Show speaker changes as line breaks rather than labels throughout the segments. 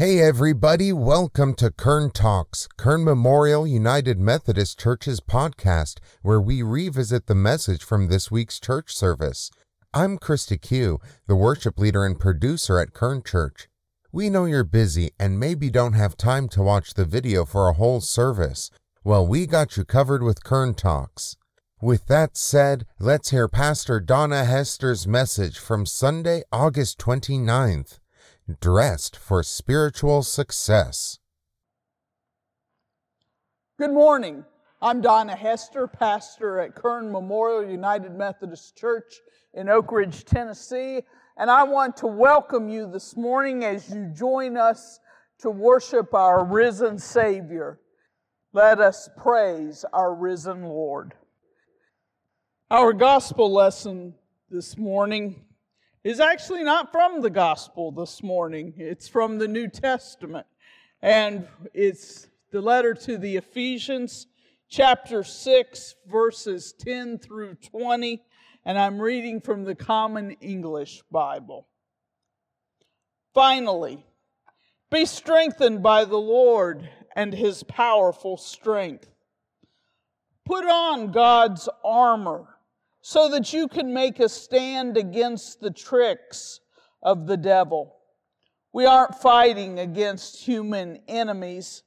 Hey everybody, welcome to Kern Talks, Kern Memorial United Methodist Church's podcast, where we revisit the message from this week's church service. I'm Krista Q, the worship leader and producer at Kern Church. We know you're busy and maybe don't have time to watch the video for a whole service. Well, we got you covered with Kern Talks. With that said, let's hear Pastor Donna Hester's message from Sunday, August 29th dressed for spiritual success.
Good morning. I'm Donna Hester, pastor at Kern Memorial United Methodist Church in Oak Ridge, Tennessee, and I want to welcome you this morning as you join us to worship our risen Savior. Let us praise our risen Lord. Our gospel lesson this morning is actually not from the gospel this morning. It's from the New Testament. And it's the letter to the Ephesians, chapter 6, verses 10 through 20. And I'm reading from the Common English Bible. Finally, be strengthened by the Lord and his powerful strength. Put on God's armor so that you can make a stand against the tricks of the devil. We aren't fighting against human enemies,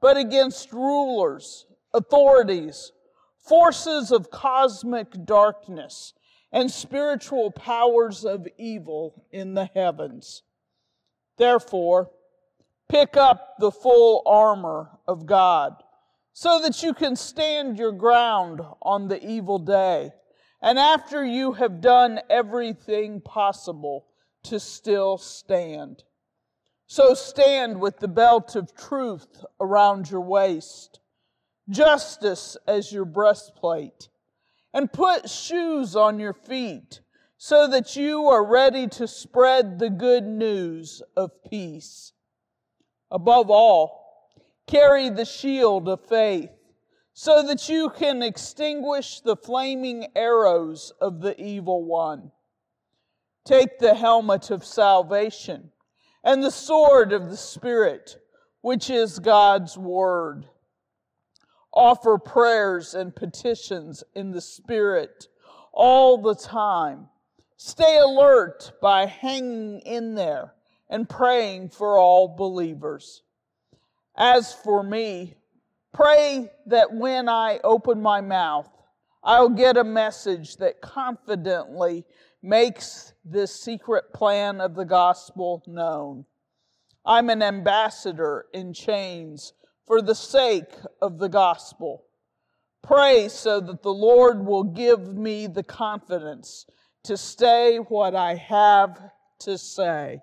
but against rulers, authorities, forces of cosmic darkness, and spiritual powers of evil in the heavens. Therefore, pick up the full armor of God so that you can stand your ground on the evil day and after you have done everything possible to still stand. So stand with the belt of truth around your waist, justice as your breastplate, and put shoes on your feet so that you are ready to spread the good news of peace. Above all, carry the shield of faith so that you can extinguish the flaming arrows of the evil one. Take the helmet of salvation and the sword of the Spirit, which is God's Word. Offer prayers and petitions in the Spirit all the time. Stay alert by hanging in there and praying for all believers. As for me, Pray that when I open my mouth, I'll get a message that confidently makes this secret plan of the gospel known. I'm an ambassador in chains for the sake of the gospel. Pray so that the Lord will give me the confidence to say what I have to say.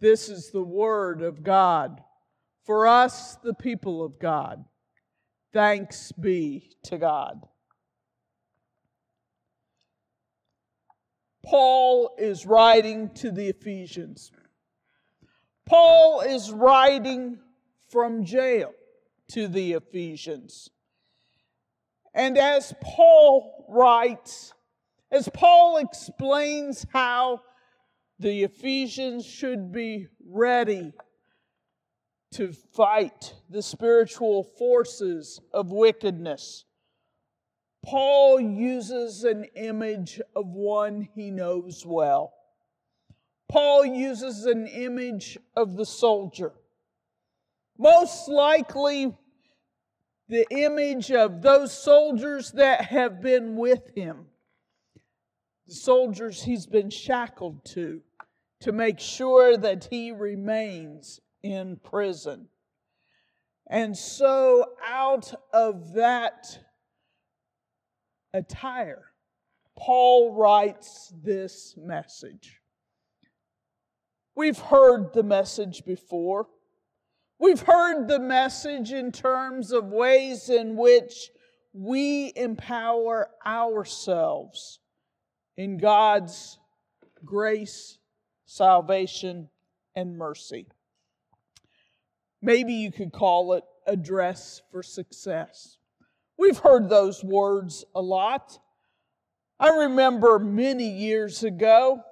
This is the word of God for us, the people of God. Thanks be to God. Paul is writing to the Ephesians. Paul is writing from jail to the Ephesians. And as Paul writes, as Paul explains how the Ephesians should be ready to fight the spiritual forces of wickedness. Paul uses an image of one he knows well. Paul uses an image of the soldier. Most likely, the image of those soldiers that have been with him. The soldiers he's been shackled to, to make sure that he remains in prison. And so, out of that attire, Paul writes this message. We've heard the message before. We've heard the message in terms of ways in which we empower ourselves in God's grace, salvation, and mercy. Maybe you could call it a dress for success. We've heard those words a lot. I remember many years ago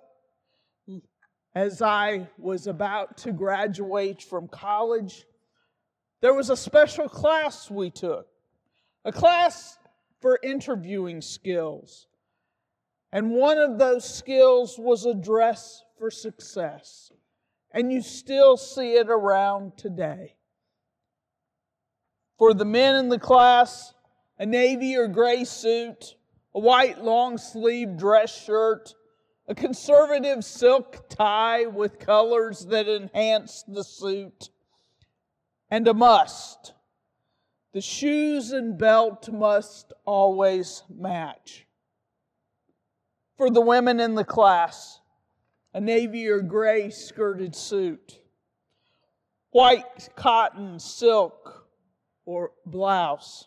as I was about to graduate from college, there was a special class we took, a class for interviewing skills. And one of those skills was a dress for success. And you still see it around today. For the men in the class, a navy or gray suit, a white long sleeve dress shirt, a conservative silk tie with colors that enhance the suit, and a must. The shoes and belt must always match. For the women in the class, a navy or gray skirted suit, white cotton silk or blouse,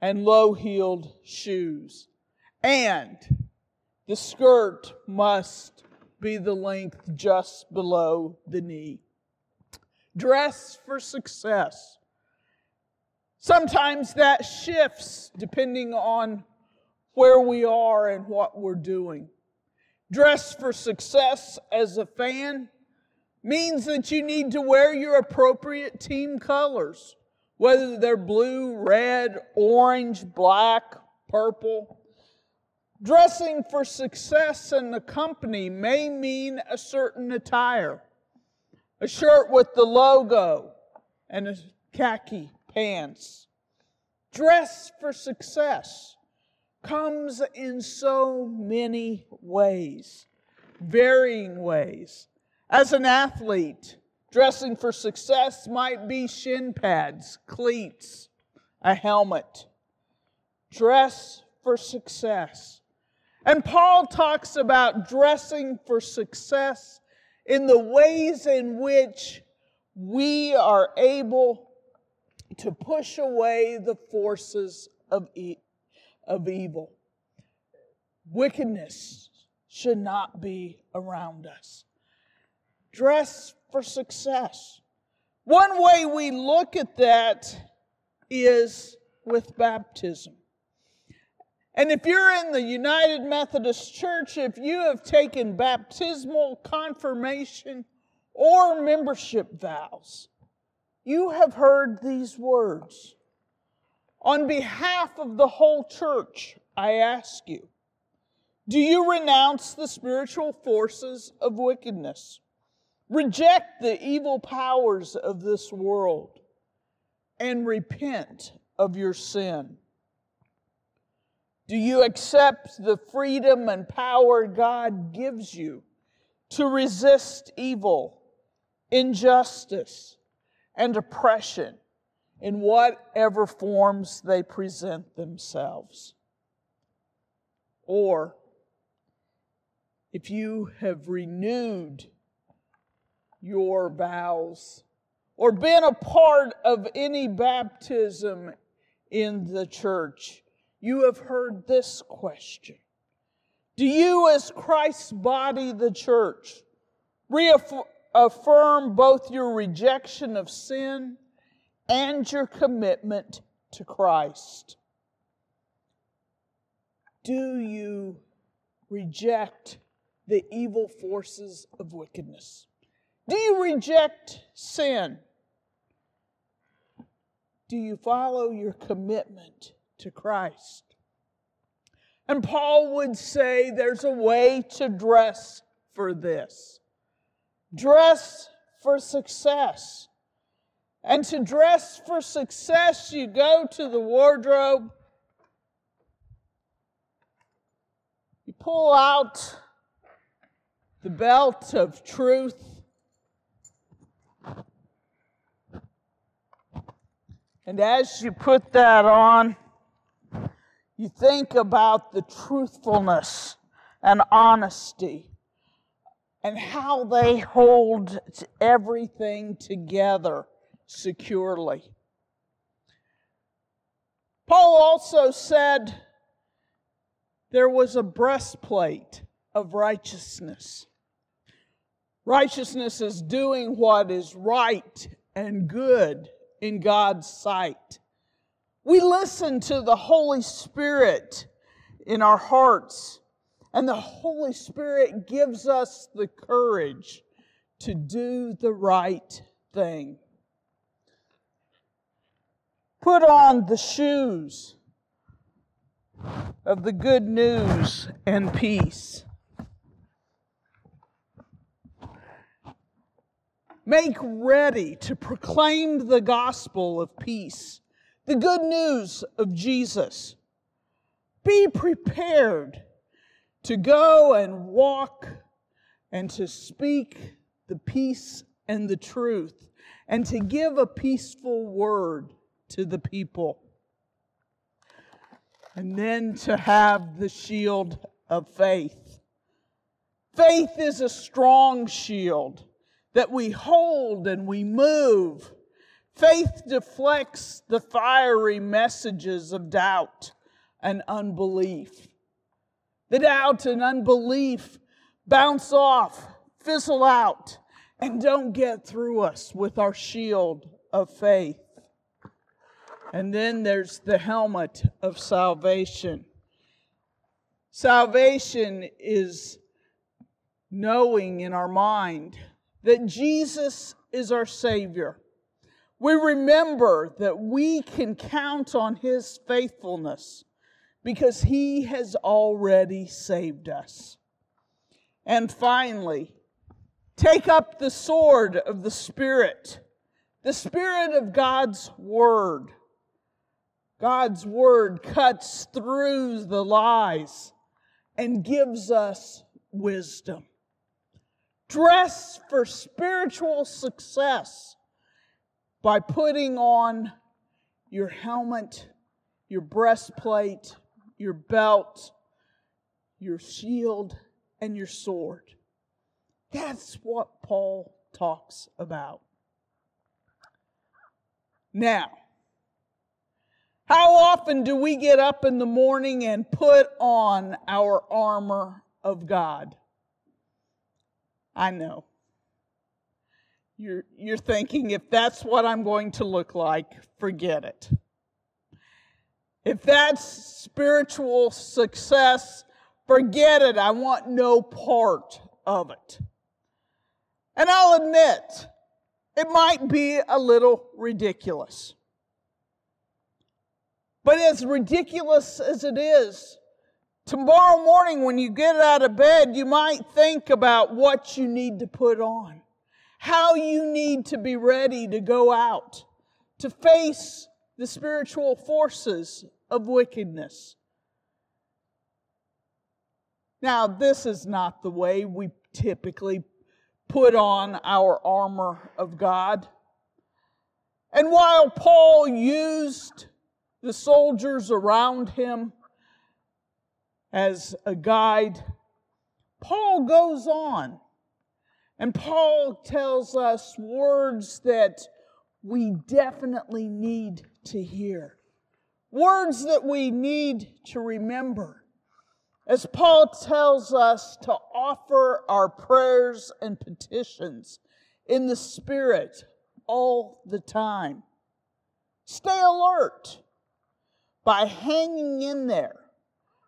and low heeled shoes, and the skirt must be the length just below the knee. Dress for success. Sometimes that shifts depending on where we are and what we're doing. Dress for success as a fan means that you need to wear your appropriate team colors, whether they're blue, red, orange, black, purple. Dressing for success in the company may mean a certain attire a shirt with the logo and a khaki pants. Dress for success comes in so many ways, varying ways. As an athlete, dressing for success might be shin pads, cleats, a helmet. Dress for success and Paul talks about dressing for success in the ways in which we are able to push away the forces of, of evil. Wickedness should not be around us. Dress for success. One way we look at that is with baptism. And if you're in the United Methodist Church, if you have taken baptismal, confirmation, or membership vows, you have heard these words. On behalf of the whole church, I ask you, do you renounce the spiritual forces of wickedness? Reject the evil powers of this world and repent of your sin. Do you accept the freedom and power God gives you to resist evil, injustice, and oppression in whatever forms they present themselves? Or if you have renewed your vows or been a part of any baptism in the church, you have heard this question Do you, as Christ's body, the church, reaffirm both your rejection of sin and your commitment to Christ? Do you reject the evil forces of wickedness? Do you reject sin? Do you follow your commitment to Christ. And Paul would say there's a way to dress for this. Dress for success. And to dress for success, you go to the wardrobe, you pull out the belt of truth. And as you put that on, you think about the truthfulness and honesty and how they hold everything together securely. Paul also said there was a breastplate of righteousness. Righteousness is doing what is right and good in God's sight. We listen to the Holy Spirit in our hearts And the Holy Spirit gives us the courage to do the right thing. Put on the shoes of the good news and peace. Make ready to proclaim the gospel of peace, the good news of Jesus. Be prepared to go and walk and to speak the peace and the truth and to give a peaceful word to the people. And then to have the shield of faith. Faith is a strong shield that we hold and we move. Faith deflects the fiery messages of doubt and unbelief. The doubt and unbelief bounce off, fizzle out, and don't get through us with our shield of faith. And then there's the helmet of salvation. Salvation is knowing in our mind that Jesus is our Savior. We remember that we can count on His faithfulness because He has already saved us. And finally, take up the sword of the Spirit, the Spirit of God's Word. God's Word cuts through the lies and gives us wisdom. Dress for spiritual success by putting on your helmet, your breastplate, your belt, your shield, and your sword. That's what Paul talks about. Now, how often do we get up in the morning and put on our armor of God? I know. You're, you're thinking, if that's what I'm going to look like, forget it. If that's spiritual success, forget it. I want no part of it. And I'll admit, it might be a little ridiculous. But as ridiculous as it is, Tomorrow morning, when you get out of bed, you might think about what you need to put on, how you need to be ready to go out to face the spiritual forces of wickedness. Now, this is not the way we typically put on our armor of God. And while Paul used the soldiers around him as a guide, Paul goes on. And Paul tells us words that we definitely need to hear, words that we need to remember. As Paul tells us to offer our prayers and petitions in the Spirit all the time. Stay alert by hanging in there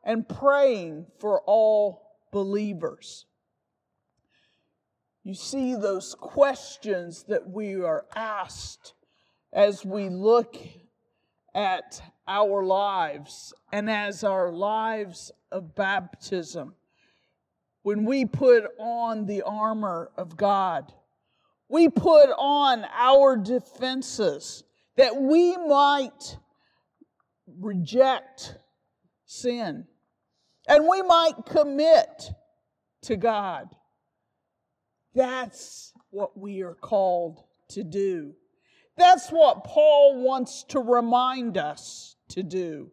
and praying for all believers. You see those questions that we are asked as we look at our lives and as our lives of baptism. When we put on the armor of God, we put on our defenses that we might reject sin and we might commit to God. That's what we are called to do. That's what Paul wants to remind us to do.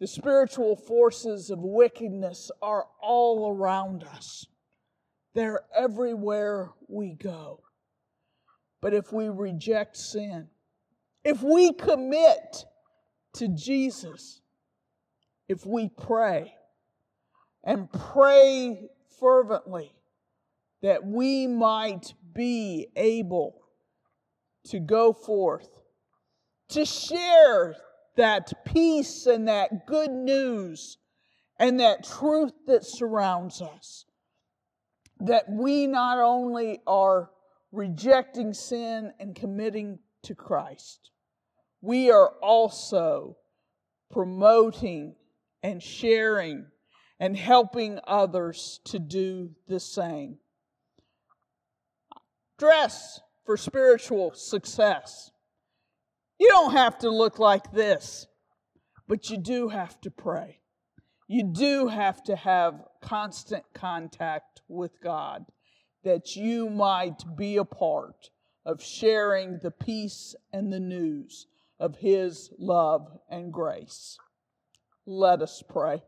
The spiritual forces of wickedness are all around us. They're everywhere we go. But if we reject sin, if we commit to Jesus, if we pray and pray fervently that we might be able to go forth, to share that peace and that good news, and that truth that surrounds us. That we not only are rejecting sin and committing to Christ, we are also promoting and sharing and helping others to do the same. Dress for spiritual success. You don't have to look like this, but you do have to pray. You do have to have constant contact with God that you might be a part of sharing the peace and the news of His love and grace. Let us pray.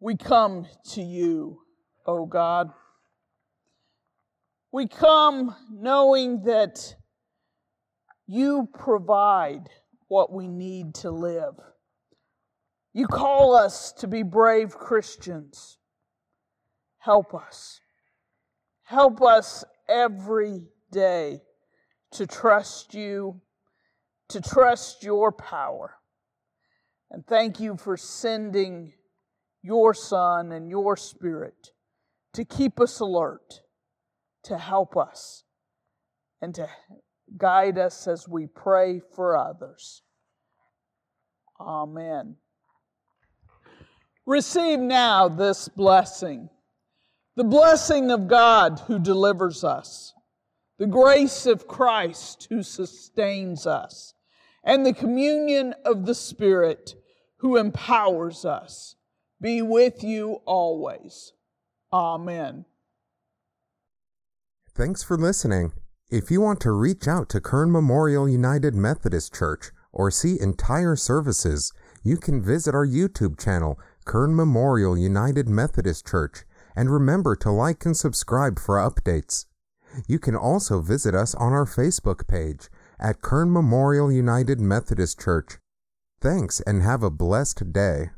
We come to you, O God. We come knowing that you provide what we need to live. You call us to be brave Christians. Help us. Help us every day to trust you, to trust your power. And thank you for sending your Son and your Spirit to keep us alert, to help us, and to guide us as we pray for others. Amen. Receive now this blessing the blessing of God who delivers us, the grace of Christ who sustains us, and the communion of the Spirit who empowers us be with you always. Amen.
Thanks for listening. If you want to reach out to Kern Memorial United Methodist Church or see entire services, you can visit our YouTube channel, Kern Memorial United Methodist Church, and remember to like and subscribe for updates. You can also visit us on our Facebook page at Kern Memorial United Methodist Church. Thanks and have a blessed day.